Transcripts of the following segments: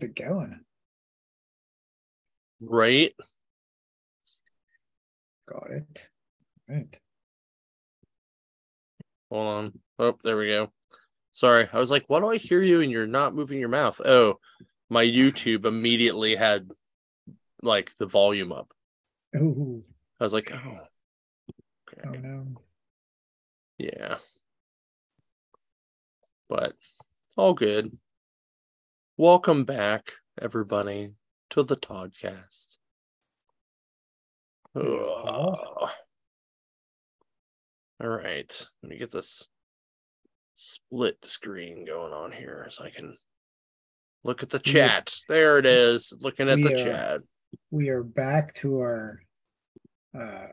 it going. Right. Got it. Right. Hold on. Oh, there we go. Sorry. I was like, why do I hear you and you're not moving your mouth? Oh, my YouTube immediately had like the volume up. Ooh, I was like, oh. oh no. Yeah. But all good. Welcome back, everybody, to the Toddcast. Ugh. All right. Let me get this split screen going on here so I can look at the chat. There it is. Looking at we the are- chat. We are back to our uh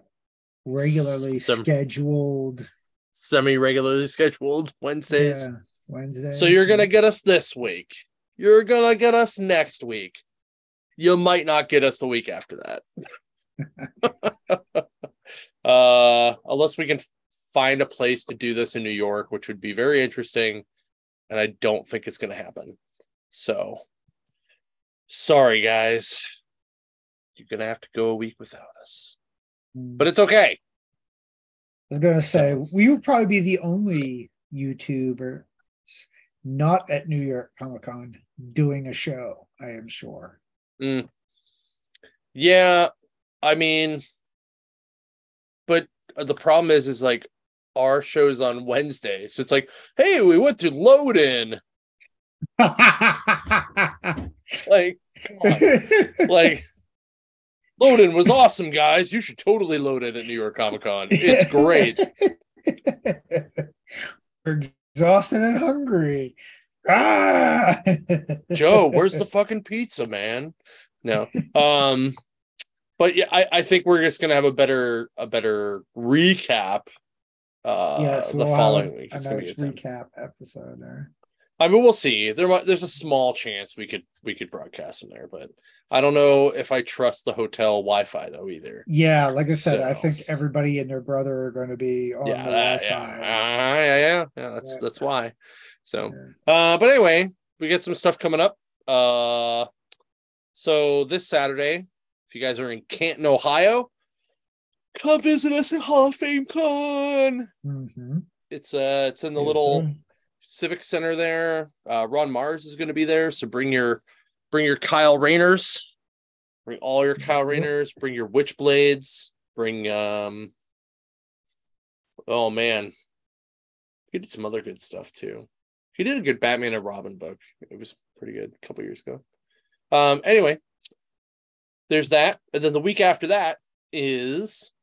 regularly Sem- scheduled Semi regularly scheduled Wednesdays. yeah, Wednesday. So you're gonna get us this week. You're gonna get us next week. You might not get us the week after that. uh unless we can find a place to do this in New York, which would be very interesting. And I don't think it's gonna happen. So sorry guys. You're gonna have to go a week without us. Mm. But it's okay. I was gonna say we would probably be the only YouTuber not at New York Comic Con doing a show, I am sure. Mm. Yeah, I mean, but the problem is, is like our show's on Wednesday, so it's like, hey, we went to load in, like, come on. like, load in was awesome, guys. You should totally load in at New York Comic Con. It's great. We're exhausted and hungry. Ah! Joe, where's the fucking pizza, man? No. Um, but yeah, I, I think we're just gonna have a better a better recap uh the we'll following week. A It's gonna be a recap episode there. I mean, we'll see. There might there's a small chance we could we could broadcast from there, but I don't know if I trust the hotel Wi-Fi though either. Yeah, like I said, I think everybody and their brother are going to be on yeah, the that- Wi-Fi. yeah, yeah, yeah, yeah. That's Yeah. that's why. So, Yeah. uh, but anyway, we get some stuff coming up. Uh, so this Saturday, if you guys are in Canton, Ohio, come visit us at Hall of Fame Con. Mhm. It's uh, it's in the Yes, little sir. civic center there. Uh, Ron Marz is going to be there, so bring your bring your Kyle Rayners, bring all your Kyle Yep. Rayners, bring your Witchblades, bring um. Oh man, he did some other good stuff too. He did a good Batman and Robin book. It was pretty good a couple years ago. Um. Anyway, there's that, and then the week after that is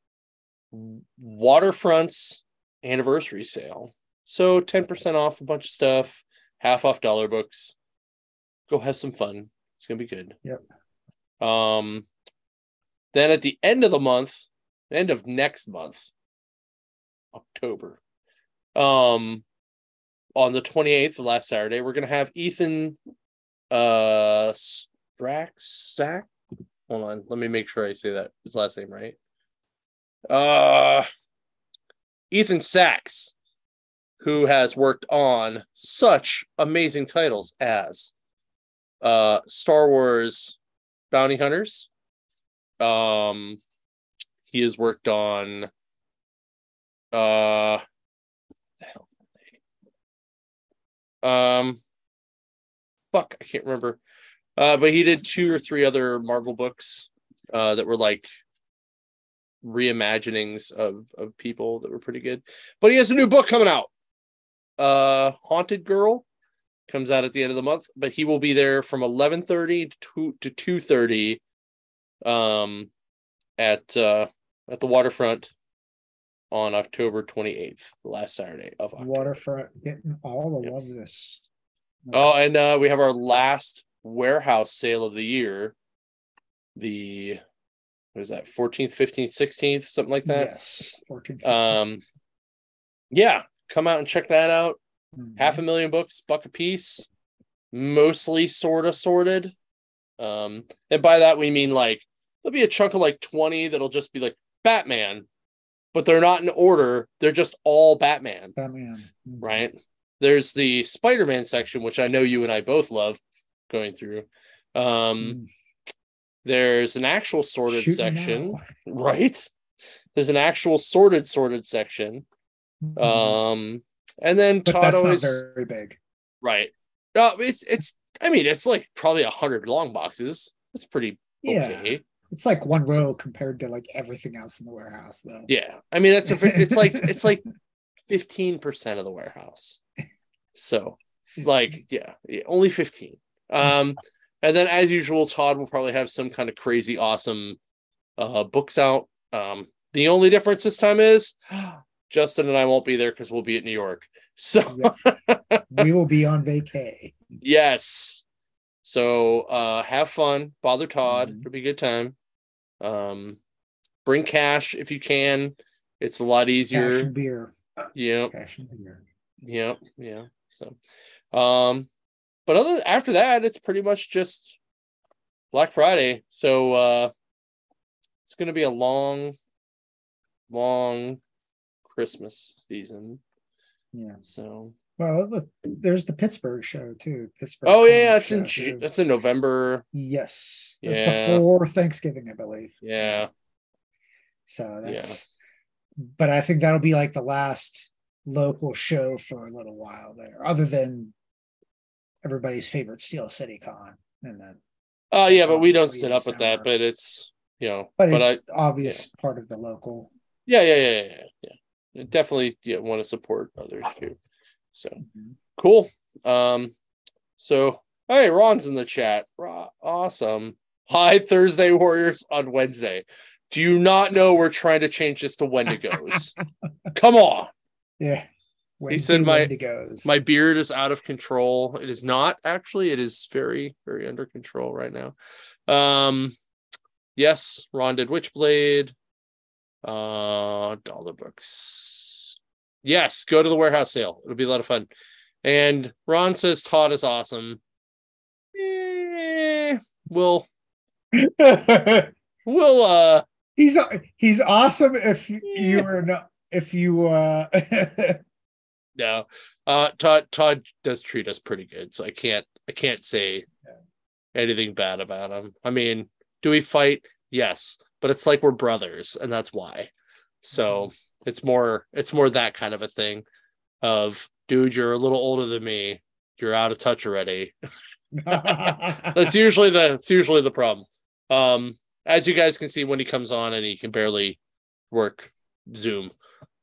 Waterfront's anniversary sale. So 10% off a bunch of stuff, half off dollar books. Go have some fun. It's gonna be good. Yep. Um then at the end of the month, end of next month, October. Um on the 28th, the last Saturday, we're gonna have Ethan uh Strack Sack. Hold on, let me make sure I say that his last name right. Uh Ethan Sacks who has worked on such amazing titles as uh Star Wars Bounty Hunters. Um he has worked on uh the hell um fuck I can't remember. Uh but he did two or three other Marvel books uh that were like reimaginings of of people that were pretty good. But he has a new book coming out uh haunted girl comes out at the end of the month but he will be there from 11:30 to 2 to 2:30 um at uh at the waterfront on October 28th the last Saturday of October. Waterfront getting all the Yep. love this. Oh and uh we have our last warehouse sale of the year the what is that 14th 15th 16th something like that yes, 14, Um, yeah come out and check that out Mhm. half a million books, buck a piece, mostly sort of sorted. Um, and by that we mean like there'll be a chunk of like 20 that'll just be like Batman, but they're not in order, they're just all Batman, Batman. Mhm. right? There's the Spider-Man section, which I know you and I both love, going through. Um, Mm, there's an actual sorted section, now. right? There's an actual sorted sorted section. Mhm. Um, and then but Todd that's always not very big. right. No, it's it's. I mean, it's like probably a hundred long boxes. That's pretty Yeah, okay. It's like one row compared to like everything else in the warehouse, though. Yeah, I mean, it's a, it's like it's like fifteen percent of the warehouse. So, like, yeah, yeah, only fifteen. Um, and then as usual, Todd will probably have some kind of crazy, awesome, uh, books out. Um, the only difference this time is Justin and I won't be there because we'll be at New York. So, we will be on vacay. yes. So, uh, have fun. Bother Todd. Mhm. It'll be a good time. Um, bring cash if you can. It's a lot Cash easier. and beer. Yeah. Cash and beer. Yeah, yeah. So, um, but other after that, it's pretty much just Black Friday. So, uh, it's gonna be a long, long Christmas season. Yeah. So, Well, look, there's the Pittsburgh show too. Pittsburgh. oh yeah, that's in too. that's in November. Yes, that's Yeah. before Thanksgiving, I believe. Yeah, So that's, but I think that'll be like the last local show for a little while there, other than everybody's favorite Steel City Con. And then, oh yeah, but we don't sit up with that. But it's you know, but, but, I it's obvious part of the local. yeah, yeah, yeah, yeah, yeah. Definitely, yeah, want to support others too. So. Mhm. Cool. Um, so hey, Ron's in the chat. Ron, awesome. Hi, Thursday Warriors on Wednesday. Do you not know we're trying to change this to Wendigos? Come on. Yeah. He said my- Wendigos. My beard is out of control. It is not actually, it is very, very under control right now. Um, yes, Ron did Witchblade. Uh dollar books. Yes, go to the warehouse sale. It'll be a lot of fun. And Ron says Todd is awesome. Eh, we'll we'll uh he's he's awesome if you- were not if you uh no. Uh Todd Todd does treat us pretty good, so I can't I can't say anything bad about him. I mean, do we fight? Yes, but it's like we're brothers, and that's why. So it's more it's more that kind of a thing of dude, you're a little older than me. You're out of touch already. That's usually the that's usually the problem. Um, as you guys can see when he comes on and he can barely work Zoom.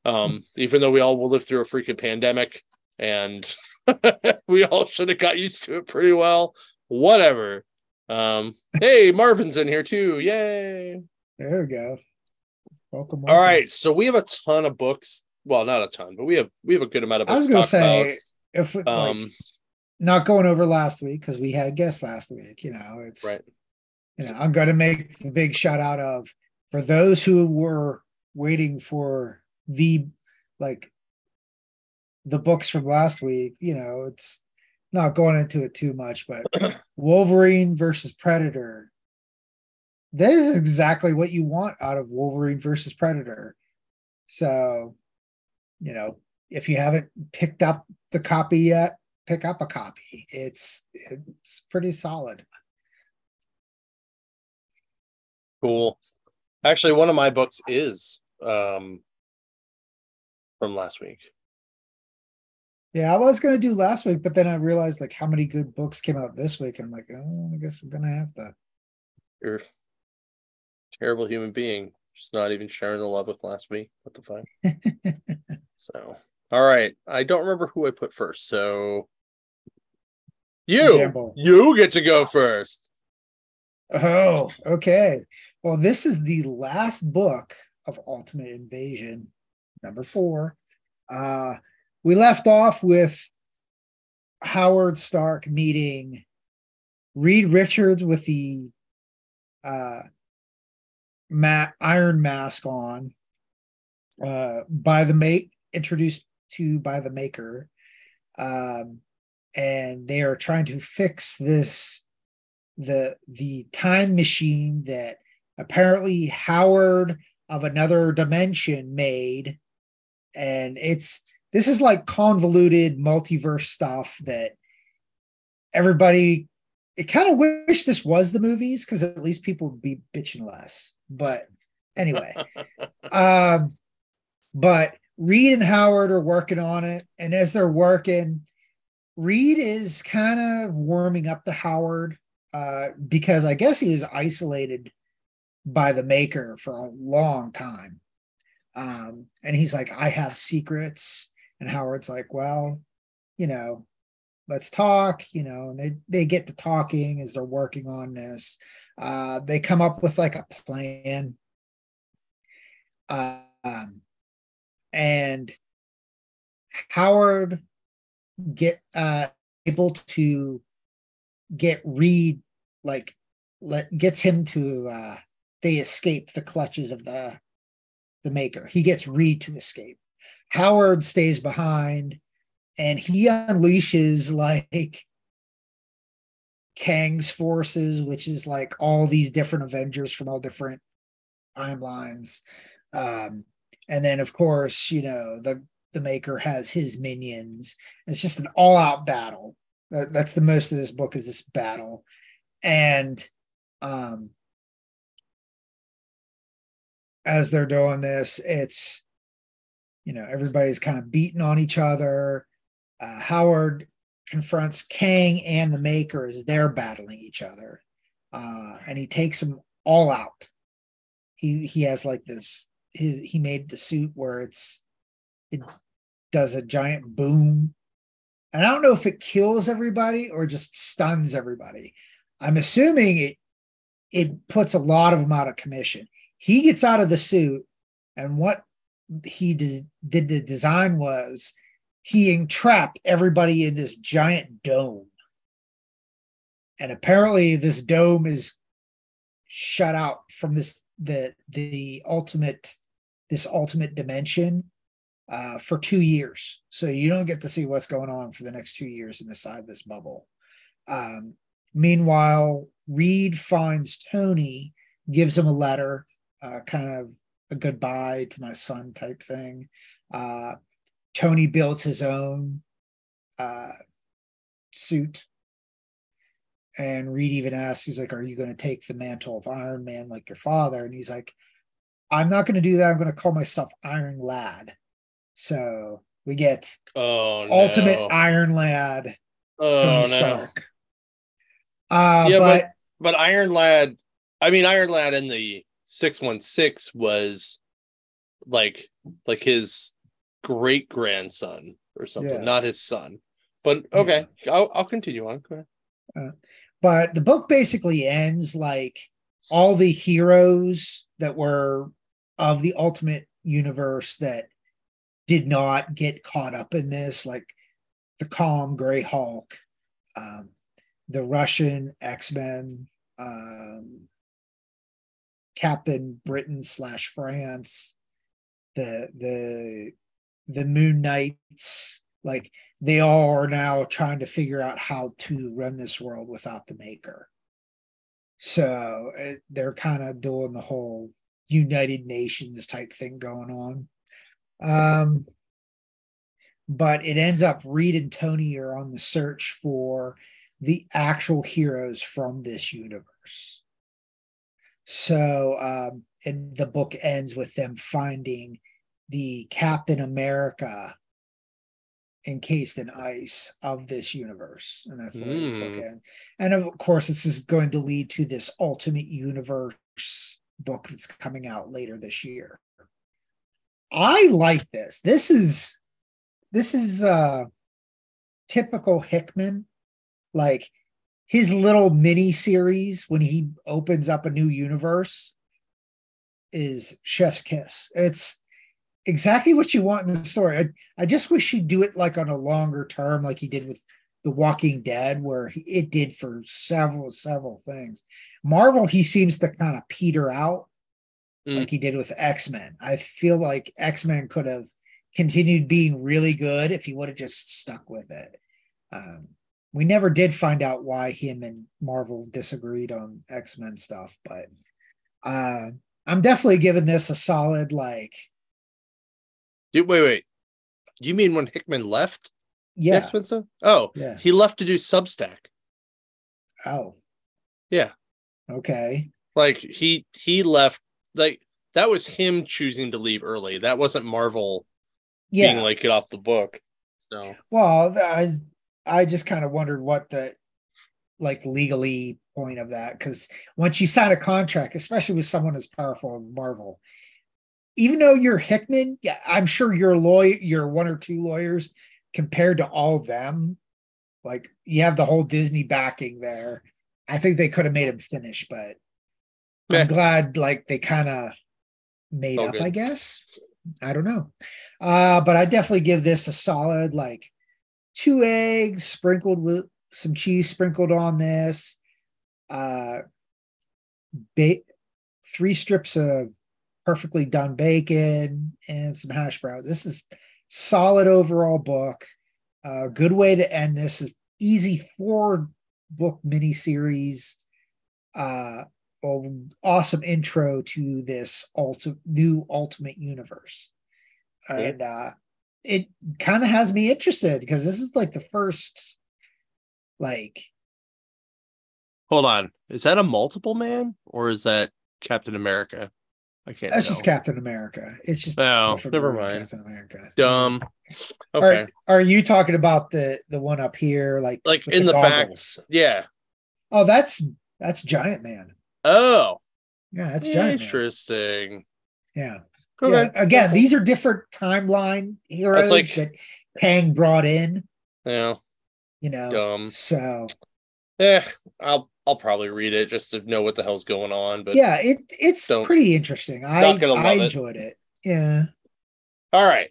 Um, even though we all will live through a freaking pandemic and we all should have got used to it pretty well. Whatever. Um, hey, Marvin's in here too. Yay. there we go. Welcome. All right. So we have a ton of books. Well, not a ton, but we have we have a good amount of books. I was gonna talk say if about. like, um not going over last week because we had guests last week. You know, it's right. you know, I'm going to make the big shout out of for those who were waiting for the like the books from last week. You know, it's not going into it too much, but Wolverine versus Predator. This is exactly what you want out of Wolverine versus Predator. So, you know, if you haven't picked up the copy yet, pick up a copy. It's it's pretty solid. Cool. Actually, one of my books is um from last week. Yeah, I was gonna do last week, but then I realized like how many good books came out this week. And I'm like, oh, I guess I'm gonna have to. You're terrible human being. Just not even sharing the love with last week. What the fuck? So, all right. I don't remember who I put first. So, you, you get to go first. Oh, okay. Well, this is the last book of Ultimate Invasion, number four. Uh, we left off with Howard Stark meeting Reed Richards with the uh, ma- Iron Mask on uh, by the mate introduced to by the maker, um, and they are trying to fix this the the time machine that apparently Howard of another dimension made and it's this is like convoluted multiverse stuff that everybody I kind of wish this was the movies because at least people would be bitching less. But anyway, um, but Reed and Howard are working on it, and as they're working, Reed is kind of warming up to Howard uh, because I guess he was isolated by the maker for a long time. Um, and he's like, I have secrets. And Howard's like, well, you know, let's talk, you know, and they, they get to talking as they're working on this. Uh, they come up with like a plan. Um, and Howard get uh able to get Reed like let gets him to uh they escape the clutches of the the maker. He gets Reed to escape. Howard stays behind and he unleashes like Kang's forces, which is like all these different Avengers from all different timelines. Um, and then of course, you know, the the maker has his minions. It's just an all-out battle. That, that's the most of this book is this battle. And um as they're doing this, it's you know everybody's kind of beating on each other. Uh, Howard confronts Kang and the Maker as they're battling each other, uh, and he takes them all out. He he has like this. His he made the suit where it's it does a giant boom, and I don't know if it kills everybody or just stuns everybody. I'm assuming it it puts a lot of them out of commission he gets out of the suit, and what he did, did the design was he entrapped everybody in this giant dome. And apparently, this dome is shut out from this the the ultimate this ultimate dimension uh, for two years. So you don't get to see what's going on for the next two years inside this bubble. Um, meanwhile, Reed finds Tony, gives him a letter, uh, kind of a goodbye to my son type thing. Uh, Tony builds his own uh, suit. And Reed even asks, he's like, Are you going to take the mantle of Iron Man like your father? And he's like, I'm not going to do that. I'm going to call myself Iron Lad. So we get oh, no. Ultimate Iron Lad. Oh, no. Uh, yeah, but, but, but Iron Lad, I mean, Iron Lad in the 616 was like like his great grandson or something, yeah. not his son. But okay, yeah. I'll, I'll continue on. Go ahead. Uh, but the book basically ends like all the heroes that were of the ultimate universe that did not get caught up in this, like the calm Gray Hulk, um, the Russian X Men, um, Captain Britain slash France, the the the Moon Knights, like they all are now trying to figure out how to run this world without the Maker. So it, they're kind of doing the whole United Nations type thing going on. Um, but it ends up Reed and Tony are on the search for the actual heroes from this universe. So, um, and the book ends with them finding the Captain America encased in ice of this universe. And that's the mm. book end. And of course, this is going to lead to this Ultimate Universe book that's coming out later this year. I like this. This is this is uh typical Hickman. Like his little mini series when he opens up a new universe is chef's kiss it's exactly what you want in the story i, I just wish he'd do it like on a longer term like he did with the walking dead where he, it did for several several things marvel he seems to kind of peter out mm. like he did with x-men i feel like x-men could have continued being really good if he would have just stuck with it um, we never did find out why him and Marvel disagreed on X Men stuff, but uh, I'm definitely giving this a solid like. Wait, wait. You mean when Hickman left? Yeah. Men stuff? Oh, yeah. He left to do Substack. Oh. Yeah. Okay. Like he he left like that was him choosing to leave early. That wasn't Marvel Yeah. being like get off the book. So well, I I just kind of wondered what the like legally point of that because once you sign a contract, especially with someone as powerful as Marvel, even though you're Hickman, yeah, I'm sure your lawyer, your one or two lawyers compared to all of them, like you have the whole Disney backing there. I think they could have made him finish, but Yeah. I'm glad like they kind of made All up, good. I guess. I don't know. Uh, but I definitely give this a solid like two eggs sprinkled with some cheese sprinkled on this. Uh ba- three strips of perfectly done bacon and some hash browns. This is solid overall book. A good way to end this is easy four book miniseries. Uh, a awesome intro to this ulti- new Ultimate Universe, and uh, it kind of has me interested because this is like the first, like hold on. Is that a multiple man or is that Captain America? I can't that's just Captain America. It's just Oh, never mind. Captain America. Dumb. Are- Okay. Are, you talking about the the one up here, like Like in the back. goggles? Yeah. Oh, that's that's Giant Man. Oh, Yeah, that's Giant Man. interesting. Yeah. Okay. Yeah. Again, these are different timeline heroes like- that Kang brought in. Yeah. You know, Dumb. so Eh, I'll I'll probably read it just to know what the hell's going on. But yeah, it it's pretty interesting. I I love it. enjoyed it. Yeah. all right.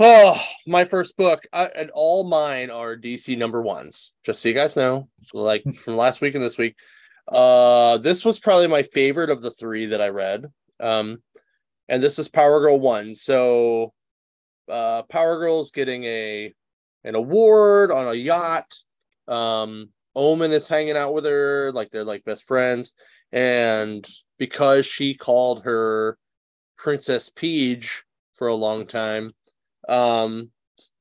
Oh, my first book, I, and all mine are DC number ones. Just so you guys know, like from last week and this week. Uh, this was probably my favorite of the three that I read. Um, and this is Power Girl one. So, uh, Power Girl's getting a an award on a yacht. Um, Omen is hanging out with her, like they're like best friends, and because she called her Princess Peach for a long time, um,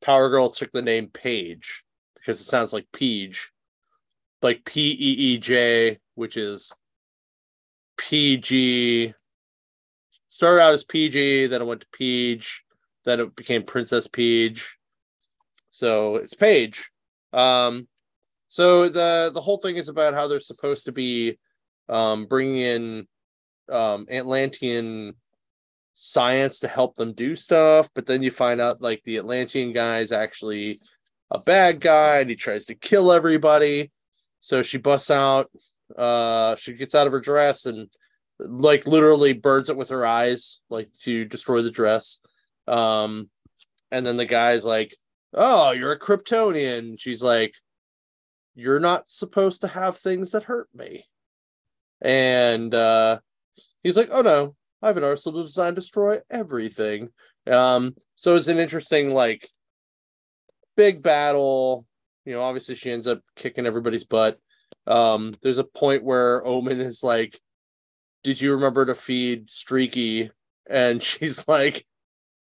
Power Girl took the name Paige because it sounds like Peach, like P E E J, which is PG. Started out as PG, then it went to Peach, then it became Princess Peach. So it's Paige. Um, so the the whole thing is about how they're supposed to be um, bringing in um, Atlantean science to help them do stuff, but then you find out like the Atlantean guy is actually a bad guy and he tries to kill everybody. So she busts out, uh, she gets out of her dress and like literally burns it with her eyes, like to destroy the dress. Um, and then the guy's like, Oh, you're a Kryptonian. She's like, You're not supposed to have things that hurt me. And uh he's like, Oh no, I have an arsenal designed to destroy everything. Um, so it's an interesting, like, big battle. You know, obviously she ends up kicking everybody's butt. Um, there's a point where Omen is like, Did you remember to feed Streaky? And she's like,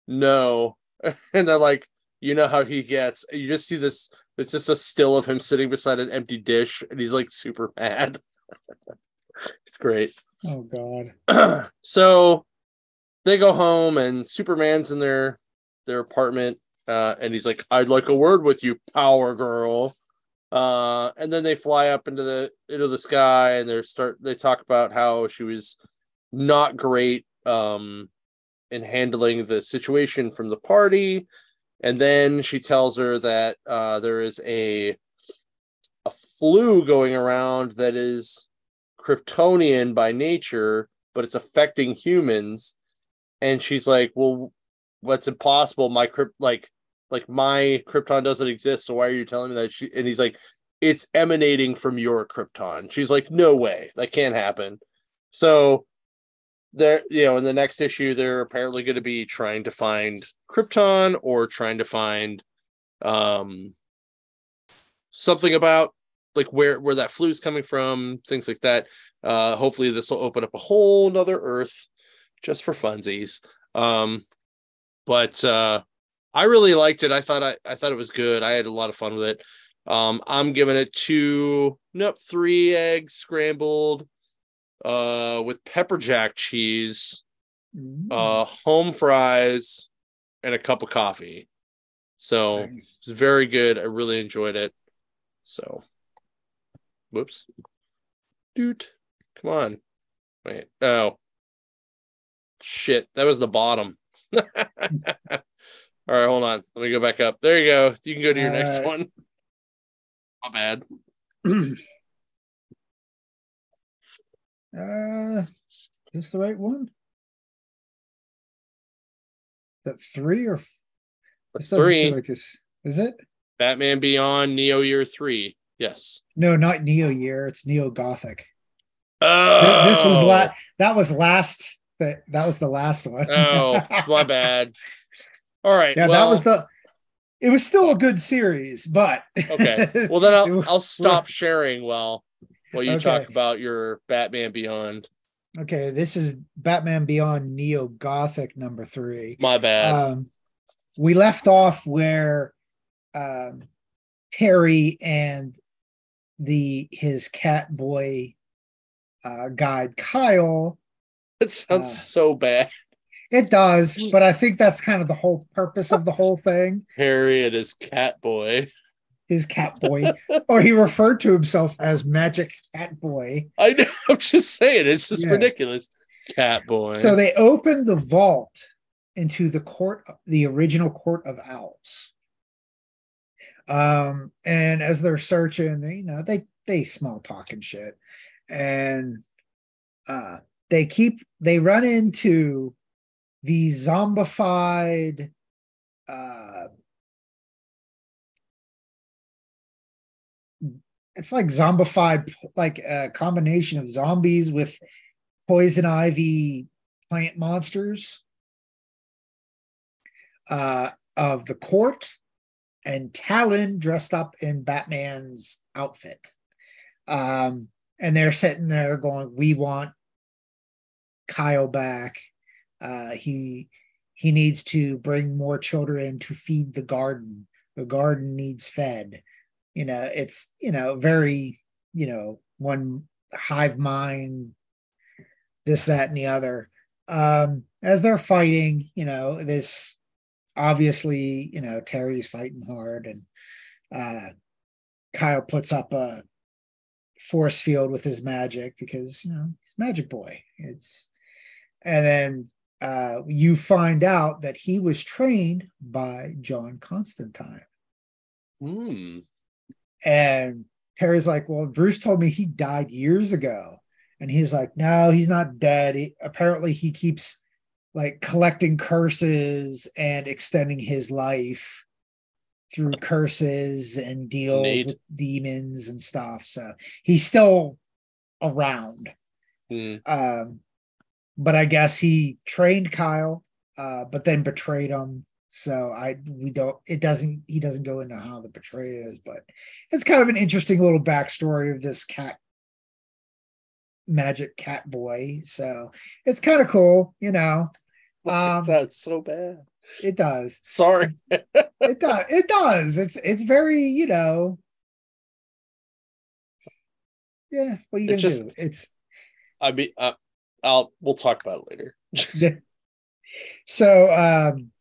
No. And they're like, You know how he gets. You just see this, it's just a still of him sitting beside an empty dish, and he's like super mad. it's great. Oh God. so they go home and Superman's in their their apartment uh and he's like I'd like a word with you power girl uh and then they fly up into the into the sky and they start they talk about how she was not great um in handling the situation from the party and then she tells her that uh there is a a flu going around that is Kryptonian by nature, but it's affecting humans. And she's like, "Well, what's impossible? My crypt, like, like my Krypton doesn't exist. So why are you telling me that?" She and he's like, "It's emanating from your Krypton." She's like, "No way, that can't happen." So there, you know, in the next issue, they're apparently going to be trying to find Krypton or trying to find um something about like where where that flu's coming from, things like that. Uh, hopefully, this will open up a whole nother Earth just for funsies. Um, but uh, I really liked it. I thought I, I thought it was good. I had a lot of fun with it. Um, I'm giving it two Nope, three eggs scrambled uh with pepper jack cheese, Mm. uh home fries, and a cup of coffee. So Nice. it's very good. I really enjoyed it. So whoops. Dude, come on. Wait. Oh. Shit. That was the bottom. All right, hold on. Let me go back up. There you go. You can go to your next one. My bad. uh, is this the right one? That three or Three. like is it? Batman Beyond Neo Year 3. Yes. No, not Neo Year. It's Neo Gothic. Oh, Th- This was la- that was last that that was the last one. Oh, my bad. All right. Yeah, well, that was the. It was still a good series, but okay. Well, then I'll, I'll stop sharing while while you talk about your Batman Beyond. Okay, this is Batman Beyond Neo Gothic number three. My bad. Um, we left off where um, Terry and the his cat boy uh, guide Kyle. it sounds uh, so bad. It does, but I think that's kind of the whole purpose of the whole thing. Harry and his cat boy. His cat boy, or he referred to himself as Magic Cat Boy. I know. I'm just saying. It's just Yeah. ridiculous. Cat boy. So they opened the vault into the court, the original court of owls. Um, and as they're searching, they you know they they small talking shit, and uh, they keep they run into the zombified. Uh, it's like zombified, like a combination of zombies with poison ivy plant monsters uh, of the court and Talon dressed up in Batman's outfit. Um, and they're sitting there going, We want Kyle back. Uh, he he needs to bring more children to feed the garden. The garden needs fed. You know, it's you know, very, you know, one hive mind this, that, and the other. Um, as they're fighting, you know, this obviously, you know, Terry's fighting hard and uh Kyle puts up a force field with his magic because you know he's magic boy. It's and then uh you find out that he was trained by John Constantine. Hmm. And Terry's like, Well, Bruce told me he died years ago. And he's like, No, he's not dead. He, apparently, he keeps like collecting curses and extending his life through curses and deals with demons and stuff. So he's still around. Hmm. Um, but I guess he trained Kyle, uh, but then betrayed him. So I we don't it doesn't he doesn't go into how the betrayal is, but it's kind of an interesting little backstory of this cat magic cat boy. So it's kind of cool, you know. Um, That's so bad. It does. Sorry. It does. It does. It's it's very, you know. Yeah, what are you It gonna just- do? It's I mean, uh, I'll we'll talk about it later. So um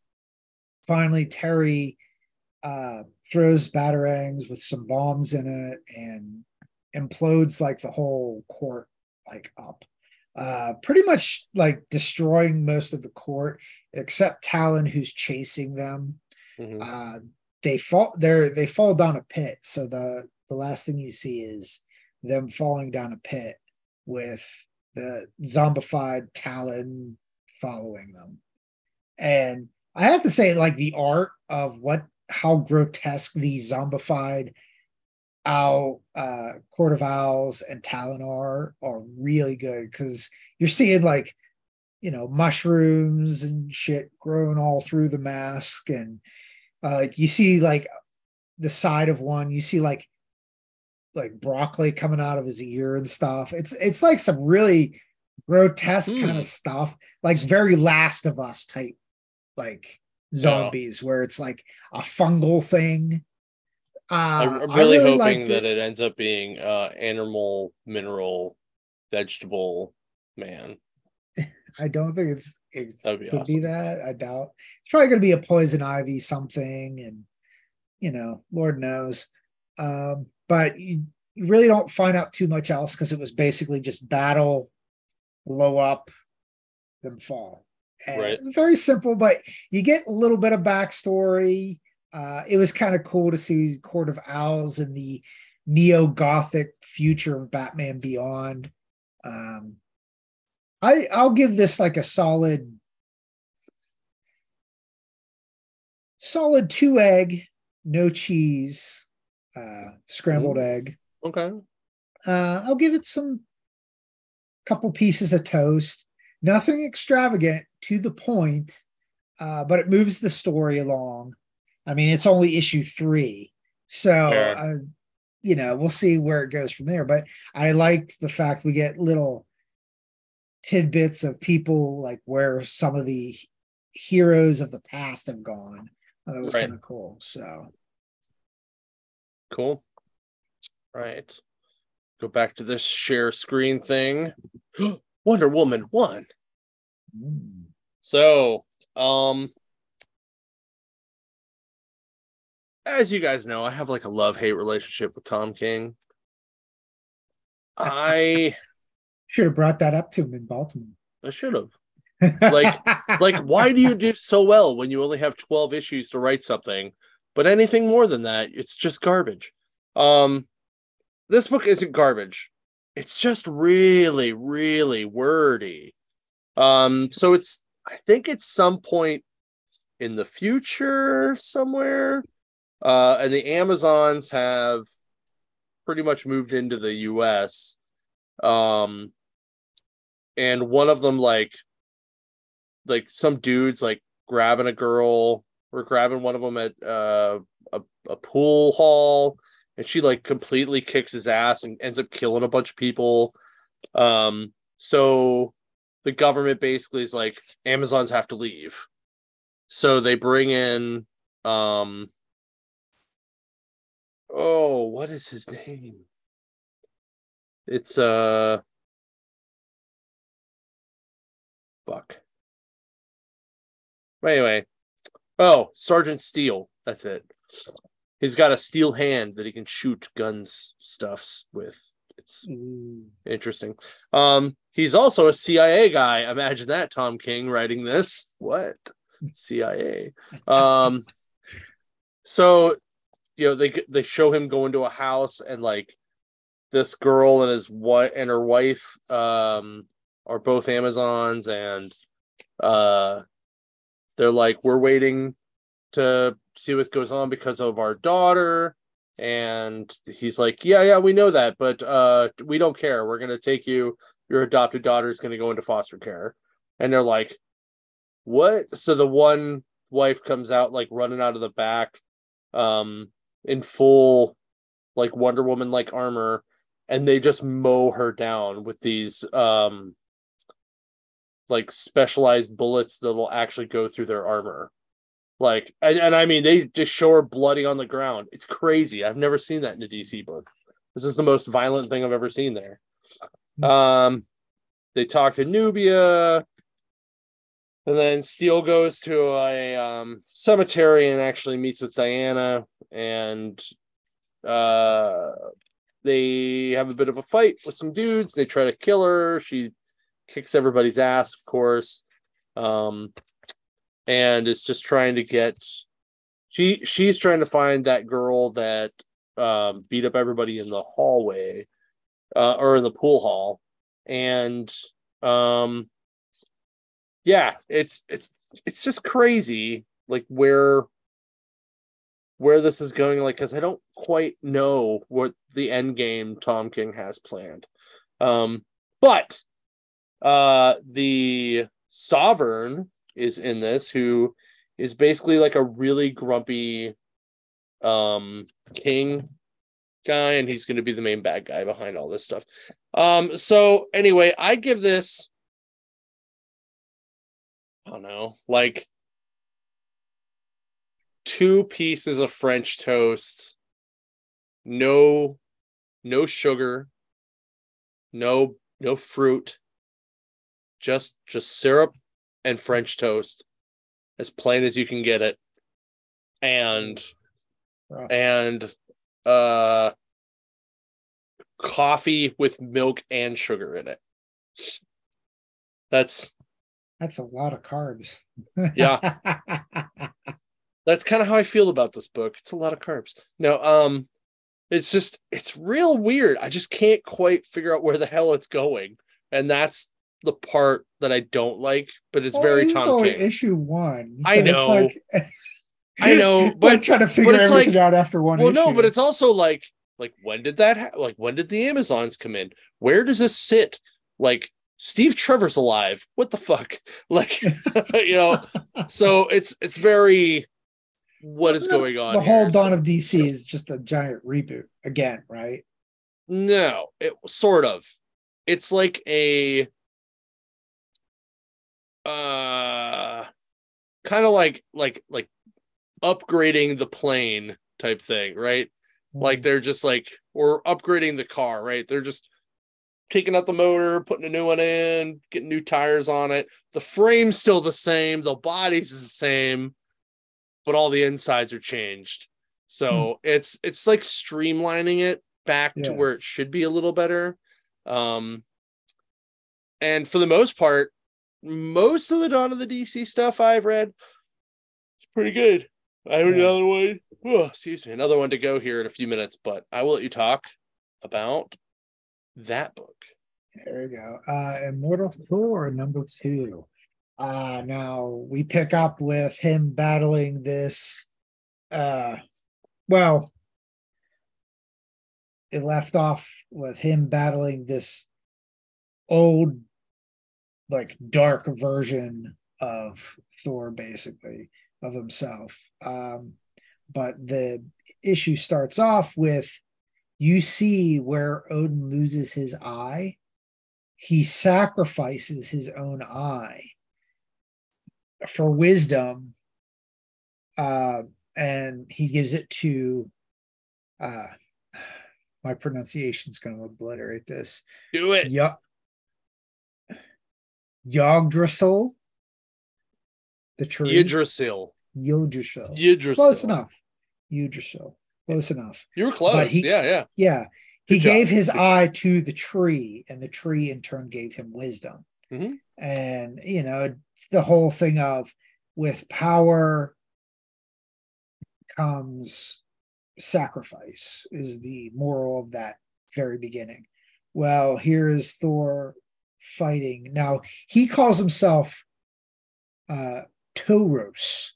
finally Terry uh throws batarangs with some bombs in it and implodes like the whole court like up. Uh pretty much like destroying most of the court except Talon who's chasing them. Mhm. Uh they fall they're they fall down a pit. So the the last thing you see is them falling down a pit with the zombified Talon following them. And I have to say, like the art of what how grotesque the zombified owl uh court of owls and Talon are are really good because you're seeing like you know mushrooms and shit growing all through the mask and uh, like you see like the side of one you see like like broccoli coming out of his ear and stuff it's it's like some really grotesque kind Hmm. of stuff like very last of us type like zombies where it's like a fungal thing Uh, I'm I really, hoping liked that it ends up being uh animal, mineral, vegetable man. I don't think it's it That'd be could awesome. be that. I doubt it's probably going to be a poison ivy something, and you know, Lord knows. Um, but you, you really don't find out too much else because it was basically just battle, blow up, then fall. Right. very simple, but you get a little bit of backstory. Uh, it was kind of cool to see Court of Owls and the neo Gothic future of Batman Beyond. Um, I I'll give this like a solid solid two egg, no cheese, uh, scrambled Ooh. egg. Okay. Uh, I'll give it some couple pieces of toast. Nothing extravagant to the point, uh, but it moves the story along. I mean, it's only issue three, so Fair. uh, you know we'll see where it goes from there. But I liked the fact we get little tidbits of people like where some of the heroes of the past have gone. Uh, That was Right. kind of cool. So Cool. Right. Go back to this share screen thing. Wonder Woman one. mm, So, um, as you guys know, I have like a love hate relationship with Tom King. I should have brought that up to him in Baltimore. I should have. Like- Like, why do you do so well when you only have 12 issues to write something? But anything more than that, it's just garbage. Um, this book isn't garbage. It's just really, really wordy. Um, so it's I think at some point in the future somewhere. Uh, and the Amazons have pretty much moved into the US. Um, and one of them like like some dudes like grabbing a girl or grabbing one of them at uh, a a pool hall and she like completely kicks his ass and ends up killing a bunch of people um so the government basically is like amazons have to leave so they bring in um oh what is his name it's uh fuck Anyway, oh, Sergeant Steel. That's it. He's got a steel hand that he can shoot guns stuffs with. It's Ooh. interesting. Um, he's also a CIA guy. Imagine that, Tom King writing this. What? CIA. Um, so you know they they show him go into a house and like this girl and his wife and her wife um are both Amazons and uh they're like we're waiting to see what goes on because of our daughter and he's like yeah yeah we know that but uh we don't care. We're going to take you. Your adopted daughter is going to go into foster care. And they're like what? So the one wife comes out like running out of the back um in full like wonder woman like armor and they just mow her down with these um like specialized bullets that will actually go through their armor. Like, and, and I mean, they just show her bloody on the ground. It's crazy. I've never seen that in a DC book. This is the most violent thing I've ever seen there. Um, they talk to Nubia, and then Steel goes to a um, cemetery and actually meets with Diana, and uh, they have a bit of a fight with some dudes. They try to kill her. She kicks everybody's ass, of course, um, and is just trying to get. She she's trying to find that girl that um, beat up everybody in the hallway, uh, or in the pool hall, and um, yeah, it's it's it's just crazy, like where where this is going like because i don't quite know what the end game tom king has planned um but uh the sovereign is in this who is basically like a really grumpy um king guy and he's going to be the main bad guy behind all this stuff. Um so anyway i give this i don't know like two pieces of french toast no no sugar, no no fruit, just just syrup and French toast, as plain as you can get it, and Wow. and uh coffee with milk and sugar in it. That's That's a lot of carbs. Yeah. that's kind of how I feel about this book. It's a lot of carbs. No, um, it's just it's real weird. I just can't quite figure out where the hell it's going, and that's the part that I don't like. But it's Well, very Tom King. issue one. I it's know. like- I know, like but trying to figure it's everything like- out after one. well, no, but it's also like like when did that ha- like when did the Amazons come in? Where does this sit? Like Steve Trevor's alive. What the fuck? Like you know. So it's it's very what is going on? The whole here? Dawn So- of DC is just a giant reboot again, right? No, it sort of. It's like a uh kind of like like like upgrading the plane type thing, right? Like they're just like or upgrading the car, right? They're just taking out the motor, putting a new one in, getting new tires on it. The frame's still the same, the body's is the same, but all the insides are changed. So it's it's like streamlining it back to where it should be a little better. Um and for the most part, most of the Dawn of the DC stuff I've read it's pretty good. I have Yeah. another one. Oh, excuse me, another one to go here in a few minutes, but I will let you talk about that book. There we go. Uh Immortal Thor number two. Uh now we pick up with him battling this uh well it left off with him battling this old like dark version of Thor basically of himself. Um but the issue starts off with you see where Odin loses his eye, he sacrifices his own eye for wisdom, uh, and he gives it to. Uh, my pronunciation's going to obliterate this. Do it. Yeah, Yggdrasil, the tree. Yggdrasil. Yggdrasil. Yggdrasil. Close enough. Yggdrasil. Close enough. You were close. he- yeah, yeah. Yeah. He Good job. gave his Good job. eye to the tree, and the tree in turn gave him wisdom. Mhm. And, you know, the whole thing of with power comes sacrifice, is the moral of that very beginning. Well, here is Thor fighting. Now, he calls himself uh Tauros,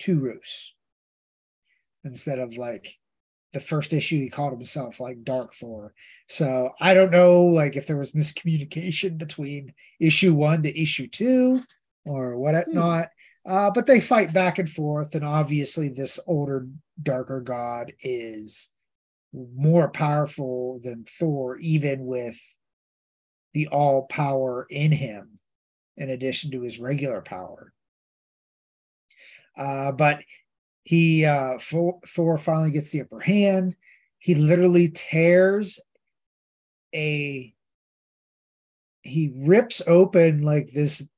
Tauros, instead of like the first issue he called himself like Dark Thor. So I don't know like if there was miscommunication between issue one to issue two or whatnot. Uh, but they fight back and forth, and obviously this older, darker god is more powerful than Thor, even with the all power in him, in addition to his regular power. Uh, but he uh Thor, finally gets the upper hand. He literally tears a he rips open like this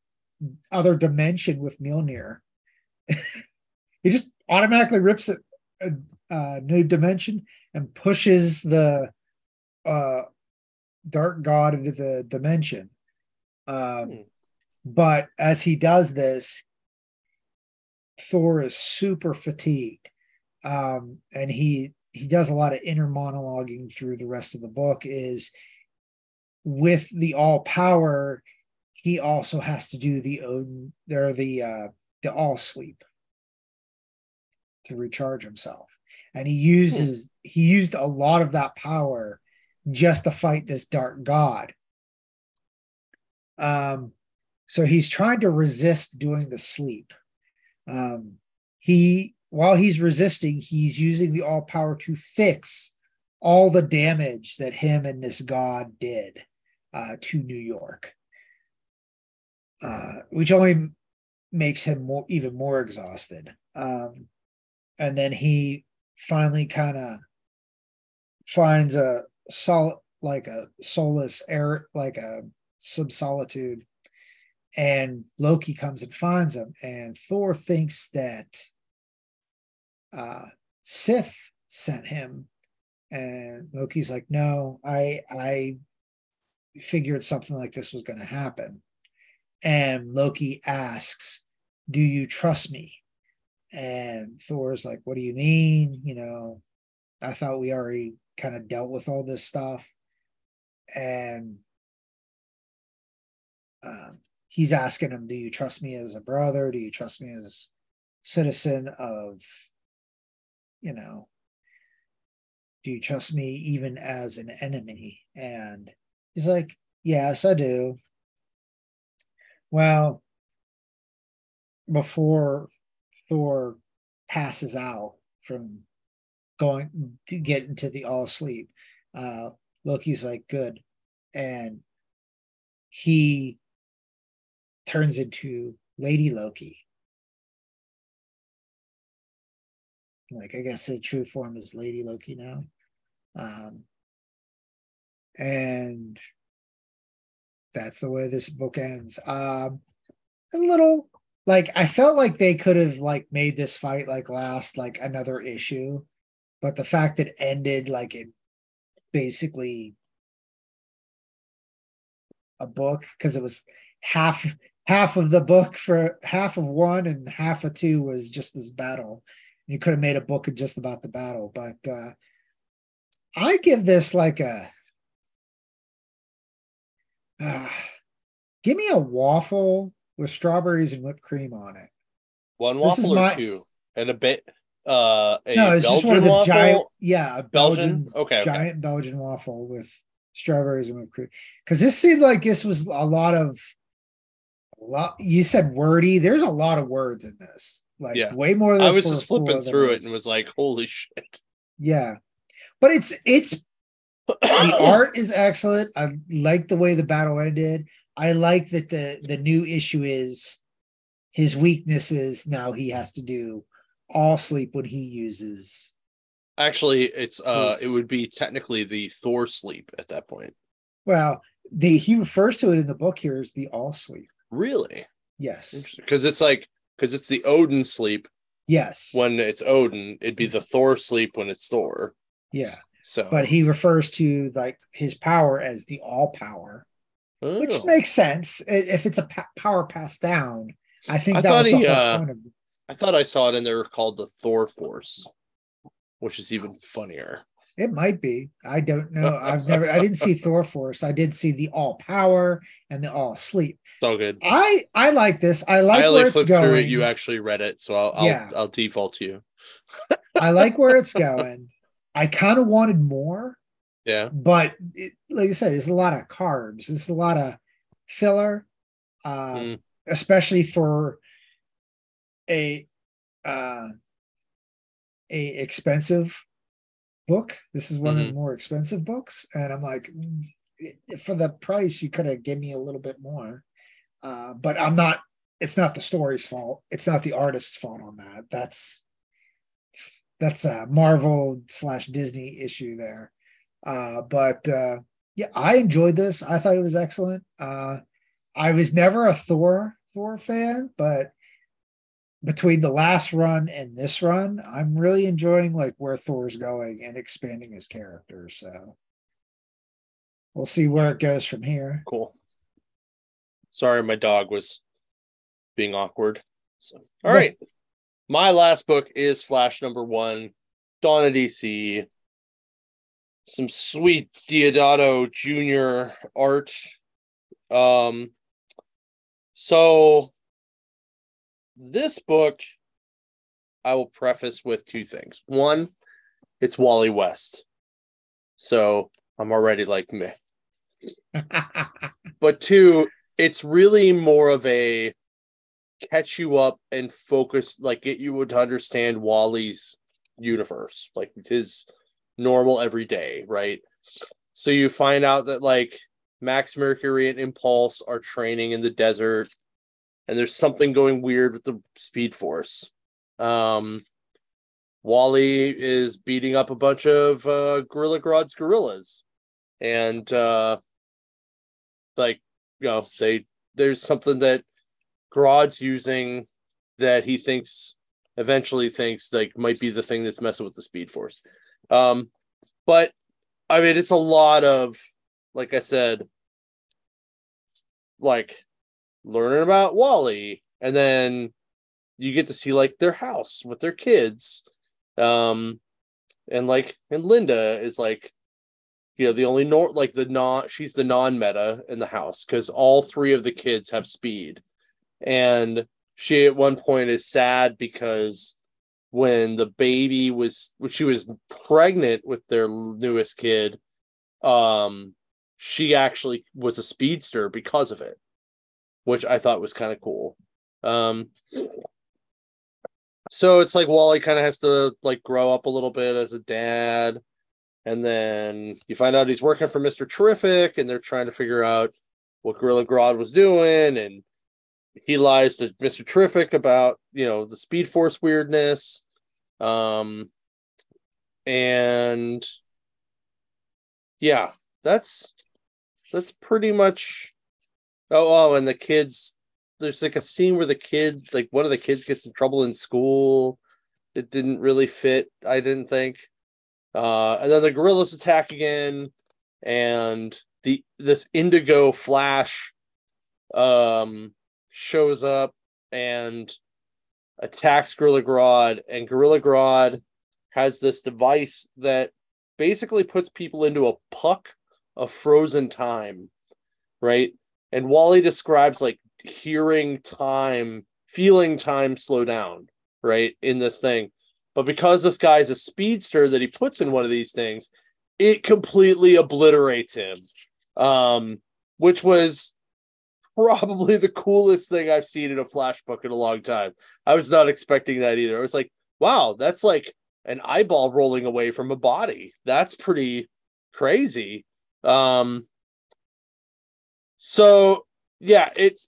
other dimension with Mjolnir. he just automatically rips a, a new dimension and pushes the uh dark god into the dimension. Um, Hmm. but as he does this, Thor is super fatigued. Um, and he he does a lot of inner monologuing through the rest of the book is with the all power, he also has to do the Odin or the uh the all sleep to recharge himself. And he uses he used a lot of that power just to fight this dark god. Um so he's trying to resist doing the sleep. Um, he while he's resisting, he's using the all power to fix all the damage that him and this god did uh, to New York, uh, which only makes him more even more exhausted. Um, and then he finally kind of finds a sol like a soulless air, like a sub solitude, and Loki comes and finds him, and Thor thinks that uh, Sif sent him, and Loki's like, "No, I I figured something like this was going to happen," and Loki asks, "Do you trust me?" And Thor's like, What do you mean? You know, I thought we already kind of dealt with all this stuff. And um, he's asking him, Do you trust me as a brother? Do you trust me as citizen of, you know, do you trust me even as an enemy? And he's like, Yes, I do. Well, before Thor passes out from going to get into the all sleep. Uh, Loki's like, good. And he turns into Lady Loki. Like, I guess the true form is Lady Loki now. Um, and that's the way this book ends. Um, a little like I felt like they could have like made this fight like last like another issue, but the fact that ended like it basically a book because it was half half of the book for half of one and half of two was just this battle. You could have made a book just about the battle, but uh I give this like a uh, give me a waffle with strawberries and whipped cream on it. One waffle or my... two, and a bit. Uh, a no, it's Belgian just one of the waffle? giant. Yeah, a Belgian. Belgian okay, giant okay. Belgian waffle with strawberries and whipped cream. Because this seemed like this was a lot of. A lot. You said wordy. There's a lot of words in this. Like yeah. way more. Than I was just flipping through it and was like, "Holy shit!" Yeah, but it's it's the art is excellent. I like the way the battle ended. I like that the the new issue is his weaknesses. Now he has to do all sleep when he uses. Actually, it's uh, his... it would be technically the Thor sleep at that point. Well, the he refers to it in the book here as the all sleep. Really? Yes. Because it's like because it's the Odin sleep. Yes. When it's Odin, it'd be the Thor sleep when it's Thor. Yeah. So, but he refers to like his power as the all power, oh. which makes sense if it's a power passed down. I think I thought he. Uh, I thought I saw it in there called the Thor Force, which is even funnier. It might be. I don't know. I've never. I didn't see Thor Force. I did see the All Power and the All Sleep. It's all good. I I like this. I like I where it's going. Through it. You actually read it, so I'll I'll, yeah. I'll default to you. I like where it's going. I kind of wanted more. Yeah. But it, like I said, there's a lot of carbs. There's a lot of filler, uh, mm. especially for a uh, a expensive book. This is one mm-hmm. of the more expensive books, and I'm like, for the price, you could have given me a little bit more. Uh, but I'm not. It's not the story's fault. It's not the artist's fault on that. That's that's a Marvel slash Disney issue there. Uh, but uh, yeah, I enjoyed this. I thought it was excellent. Uh, I was never a Thor Thor fan, but between the last run and this run, I'm really enjoying like where Thor's going and expanding his character. So we'll see where it goes from here. Cool. Sorry, my dog was being awkward. So all right my last book is Flash number one, Dawn of DC. Some sweet Deodato Jr. art. Um, so this book, I will preface with two things. One, it's Wally West. So I'm already like meh. but two, it's really more of a catch you up and focus, like get you to understand Wally's universe, like his normal everyday, right? So you find out that like Max Mercury and Impulse are training in the desert, and there's something going weird with the Speed Force. Um, Wally is beating up a bunch of uh, Gorilla Grodd's gorillas, and uh, like you know, they there's something that Grodd's using that he thinks eventually thinks like might be the thing that's messing with the Speed Force. Um, but I mean, it's a lot of, like I said, like learning about Wally, and then you get to see like their house with their kids. Um and like and linda is like you know the only nor like the non she's the non-meta in the house because all three of the kids have speed. And she at one point is sad because when the baby was when she was pregnant with their newest kid um she actually was a speedster because of it which i thought was kind of cool um so it's like Wally kind of has to like grow up a little bit as a dad. And then you find out he's working for Mr. Terrific and they're trying to figure out what Gorilla Grodd was doing. And he lies to Mr. Terrific about, you know, the Speed Force weirdness. Um, and yeah, that's that's pretty much oh oh and the kids there's like a scene where the kid, like one of the kids gets in trouble in school. It didn't really fit, I didn't think. Uh, and then the gorillas attack again, and the this indigo flash um shows up and attacks Gorilla Grodd, and Gorilla Grodd has this device that basically puts people into a puck of frozen time, right? And Wally describes like hearing time, feeling time slow down, right? In this thing. But because this guy's a speedster that he puts in one of these things, it completely obliterates him. Um, which was probably the coolest thing I've seen in a flash book in a long time. I was not expecting that either. I was like, wow, that's like an eyeball rolling away from a body. That's pretty crazy. Um so yeah, it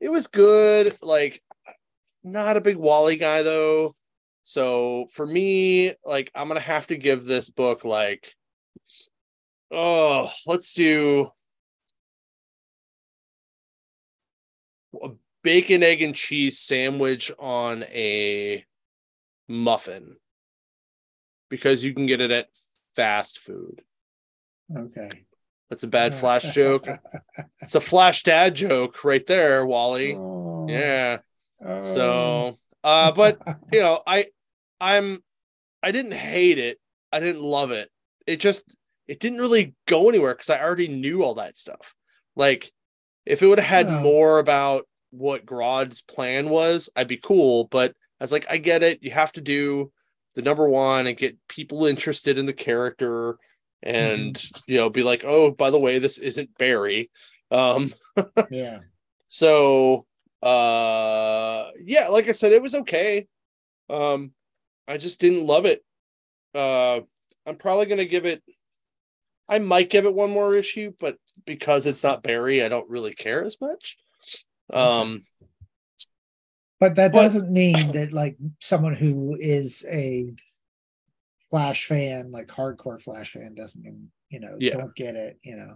it was good. Like, not a big Wally guy though. So for me, like, I'm gonna have to give this book like, oh, let's do a bacon, egg, and cheese sandwich on a muffin because you can get it at fast food. Okay. That's a bad flash joke. It's a flash dad joke right there, Wally. Oh. Yeah. So uh but you know, I I'm I didn't hate it. I didn't love it. It just it didn't really go anywhere because I already knew all that stuff. Like if it would have had oh. more about what Grodd's plan was, I'd be cool. But I was like, I get it. You have to do the number one and get people interested in the character and mm-hmm. you know be like oh by the way this isn't barry. Um yeah. so uh yeah like i said it was okay. Um i just didn't love it. Uh i'm probably gonna give it i might give it one more issue but because it's not barry i don't really care as much. Um but that but, doesn't mean that like someone who is a Flash fan, like hardcore Flash fan, doesn't mean you know yeah. don't get it. You know,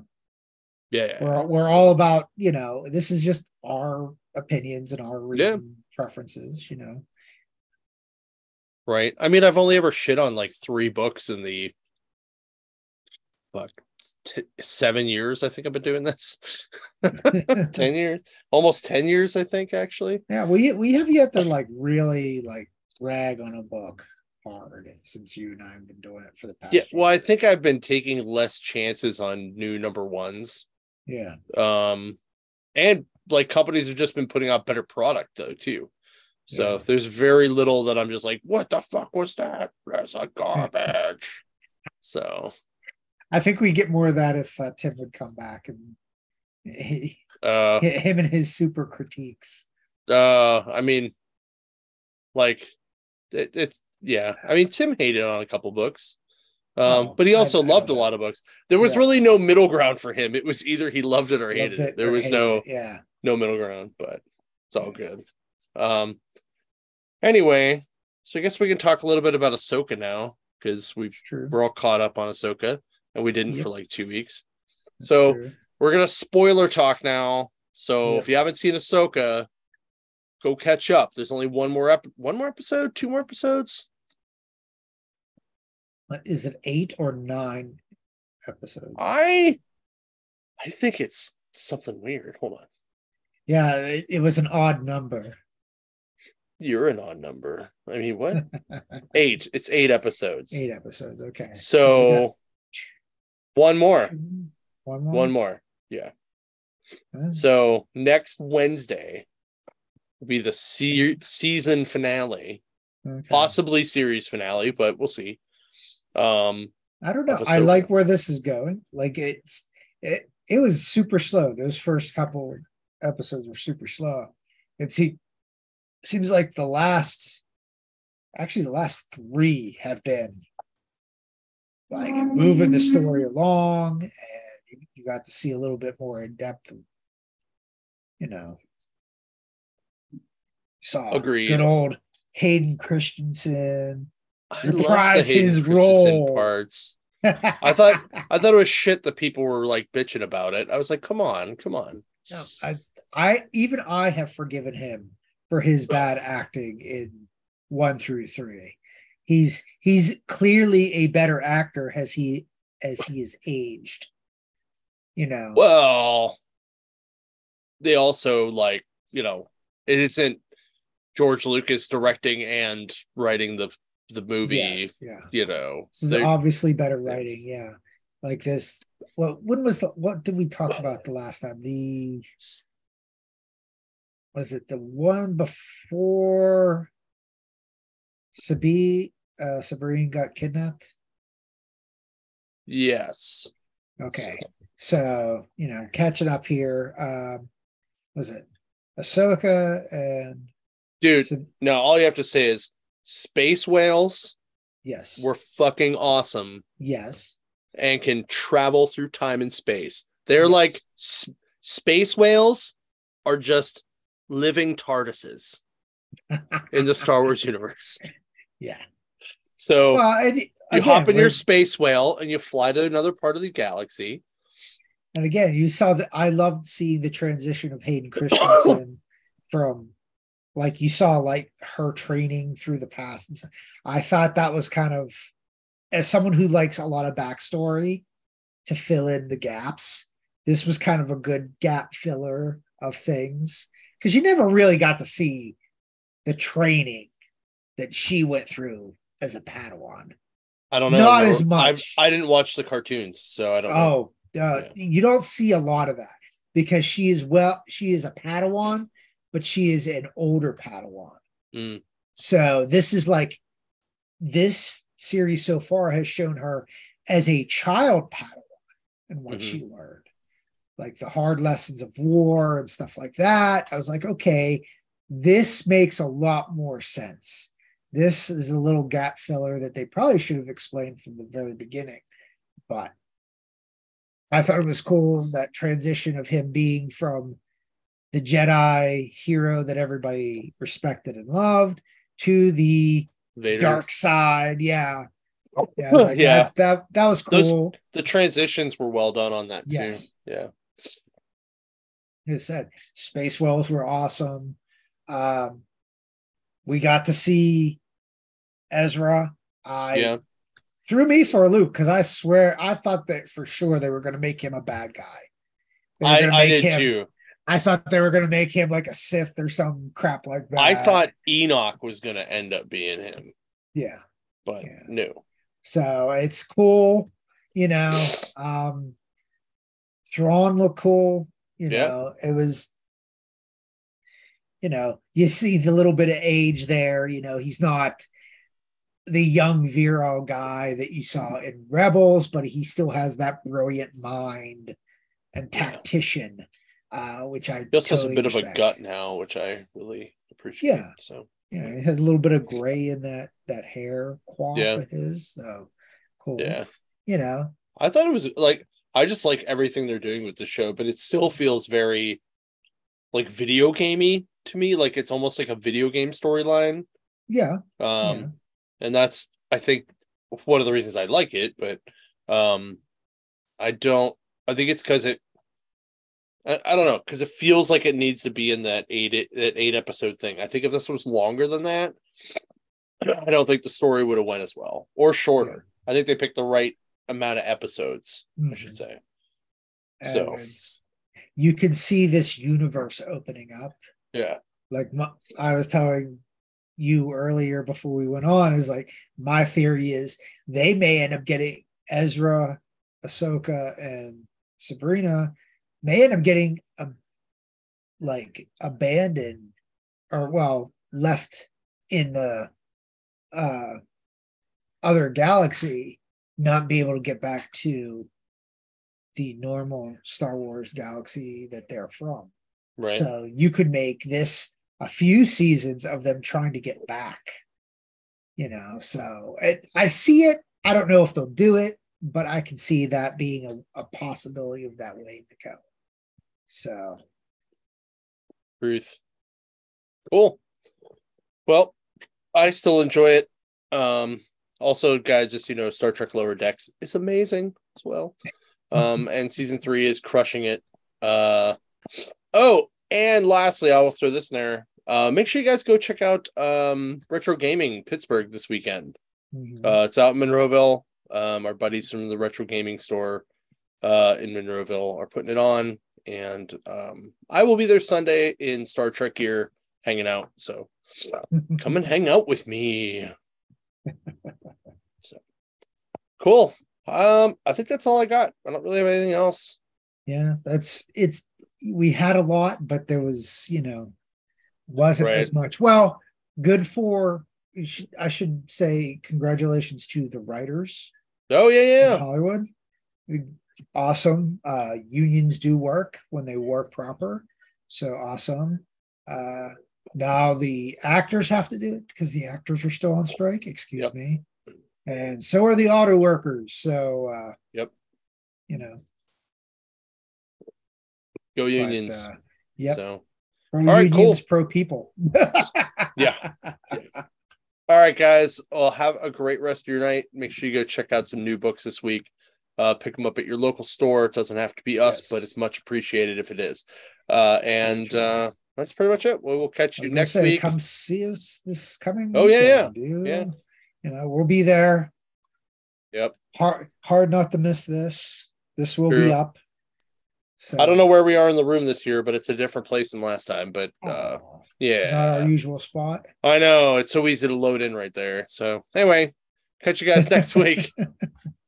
yeah, we're we're so, all about you know this is just our opinions and our yeah. preferences. You know, right? I mean, I've only ever shit on like three books in the fuck t- seven years. I think I've been doing this. ten years, almost ten years. I think actually. Yeah, we we have yet to like really like rag on a book hard since you and I have been doing it for the past. Yeah, well, I think I've been taking less chances on new number ones. Yeah. Um, and like companies have just been putting out better product though too. So yeah. there's very little that I'm just like, what the fuck was that? That's a garbage. so I think we get more of that if uh, Tim would come back and he, uh, him and his super critiques. Uh, I mean, like it, it's yeah. I mean, Tim hated on a couple books. Um, oh, but he also I, loved I a lot of books. There was yeah. really no middle ground for him. It was either he loved it or hated it. it. There was no it. yeah no middle ground, but it's all good. Um anyway, So I guess we can talk a little bit about Ahsoka now because we've True. we're all caught up on Ahsoka and we didn't Yep. for like two weeks. So True. we're gonna spoiler talk now. So Yep. if you haven't seen Ahsoka, go catch up. There's only one more ep- one more episode, two more episodes. Uh, is it eight or nine episodes? I I think it's something weird. Hold on. Yeah, it, it was an odd number. You're an odd number. I mean, what? eight. It's eight episodes. Eight episodes. Okay. So, one more. one more. One more. Yeah. So next Wednesday will be the se- season finale, Okay. possibly series finale, but we'll see. Um, I don't know. I like where this is going. Like it's it it was super slow. Those first couple episodes were super slow. It se- seems like the last actually the last three have been like moving the story along and you, you got to see a little bit more in depth you know saw Agreed. good old Hayden Christensen I love the Reprise Hayden his Christensen role. parts. I thought I thought it was shit that people were like bitching about it. I was like, come on, come on. No, I, I even I have forgiven him for his bad acting in one through three. He's he's clearly a better actor as he as he is aged. You know, Well, they also like you know it isn't George Lucas directing and writing the the movie. yes, yeah. You know, This is obviously better writing, yeah. Like this. Well, when was the what did we talk about the last time? The was it the one before Sabi uh Sabrine got kidnapped? yes. Okay. So, you know, catching up here. Um, was it Ahsoka and Dude, Sab- no, all you have to say is space whales yes. were fucking awesome yes. and can travel through time and space. They're Yes. like s- space whales are just living TARDISes in the Star Wars universe. yeah. So Well, and you again, hop in your space whale and you fly to another part of the galaxy. and again, you saw that I loved seeing the transition of Hayden Christensen from like you saw like her training through the past and stuff. I thought that was kind of as someone who likes a lot of backstory to fill in the gaps, this was kind of a good gap filler of things because you never really got to see the training that she went through as a Padawan. I don't know. Not no, as I've- much. I didn't watch the cartoons, so I don't know. Oh, uh, you don't see a lot of that because she is well, she is a Padawan, but she is an older Padawan. Mm. So this is like this series so far has shown her as a child Padawan and what she learned, like the hard lessons of war and stuff like that. I was like, okay, this makes a lot more sense. This is a little gap filler that they probably should have explained from the very beginning, but I thought it was cool that transition of him being from the Jedi hero that everybody respected and loved to the Vader. dark side. Yeah. Yeah. Like, Yeah. That, that, that was Those- cool. The transitions were well done on that too. Yeah. Yeah. Like I said, Space Whales were awesome. Um, we got to see Ezra. I Yeah. threw me for a loop because I swear I thought that for sure they were going to make him a bad guy. I, I did him- too. I thought they were going to make him like a Sith or some crap like that. I thought Enoch was going to end up being him, yeah. but Yeah. no. So it's cool, you know. Um Thrawn looked cool, you Yeah. know. It was, you know, you see the little bit of age there, you know, he's not the young virile guy that you saw in Rebels, but he still has that brilliant mind and Yeah. Uh, which I He also has a totally bit of a gut now, which I really appreciate. Yeah. So Yeah, it had a little bit of gray in that that hair quaff Yeah. of his. So cool. yeah. You know, I thought it was like I just like everything they're doing with the show, but it still feels very like video gamey to me. Like it's almost like a video game storyline. Yeah. Um, yeah. and that's I think one of the reasons I like it, but um, I don't. I think it's because it. I, I don't know because it feels like it needs to be in that eight that eight episode thing. I think if this was longer than that, I don't think the story would have went as well or shorter. I think they picked the right amount of episodes. I Mhm. should say. And So. it's, you can see this universe opening up. Yeah. Like my, I was telling you earlier before we went on, is like my theory is they may end up getting Ezra, Ahsoka, and Sabrina may end up getting a like abandoned or well left in the uh other galaxy not be able to get back to the normal Star Wars galaxy that they're from. Right. So you could make this a few seasons of them trying to get back. You know, so it, I see it. I don't know if they'll do it, but I can see that being a, a possibility of that way to go. So Ruth, Cool. Well, I still enjoy it. Um, also, guys, just you know, Star Trek Lower Decks is amazing as well. Um, and season three is crushing it. Uh, oh, and lastly, I will throw this in there. Uh, make sure you guys go check out um Retro Gaming Pittsburgh this weekend. mhm. Uh, it's out in Monroeville. Um, our buddies from the Retro Gaming Store uh, in Monroeville are putting it on, and um, I will be there Sunday in Star Trek gear, hanging out. So come and hang out with me. so cool. Um, I think that's all I got. I don't really have anything else. yeah, that's it's we had a lot, but there was, you know, wasn't as much. Well, good for I should say congratulations to the writers Oh yeah, yeah. Hollywood. Awesome. Uh unions do work when they work proper. So awesome. Uh now the actors have to do it because the actors are still on strike, excuse Yep. me. And so are the auto workers. So uh Yep. you know, Go but, unions. uh, yep. So pro all right, unions, cool. pro people. Yeah. All right, guys. Well, have a great rest of your night. Make sure you go check out some new books this week. Uh, pick them up at your local store. It doesn't have to be us, Yes. but it's much appreciated if it is. Uh, and uh, that's pretty much it. We'll, we'll catch you next say, week. Come see us this coming. Oh, yeah, yeah. dude. Yeah. You know, we'll be there. Yep. Hard hard not to miss this. This will True. be up. So I don't know where we are in the room this year, but it's a different place than last time. But uh, Aw, Not our yeah, usual spot. I know it's so easy to load in right there. So anyway, catch you guys next week.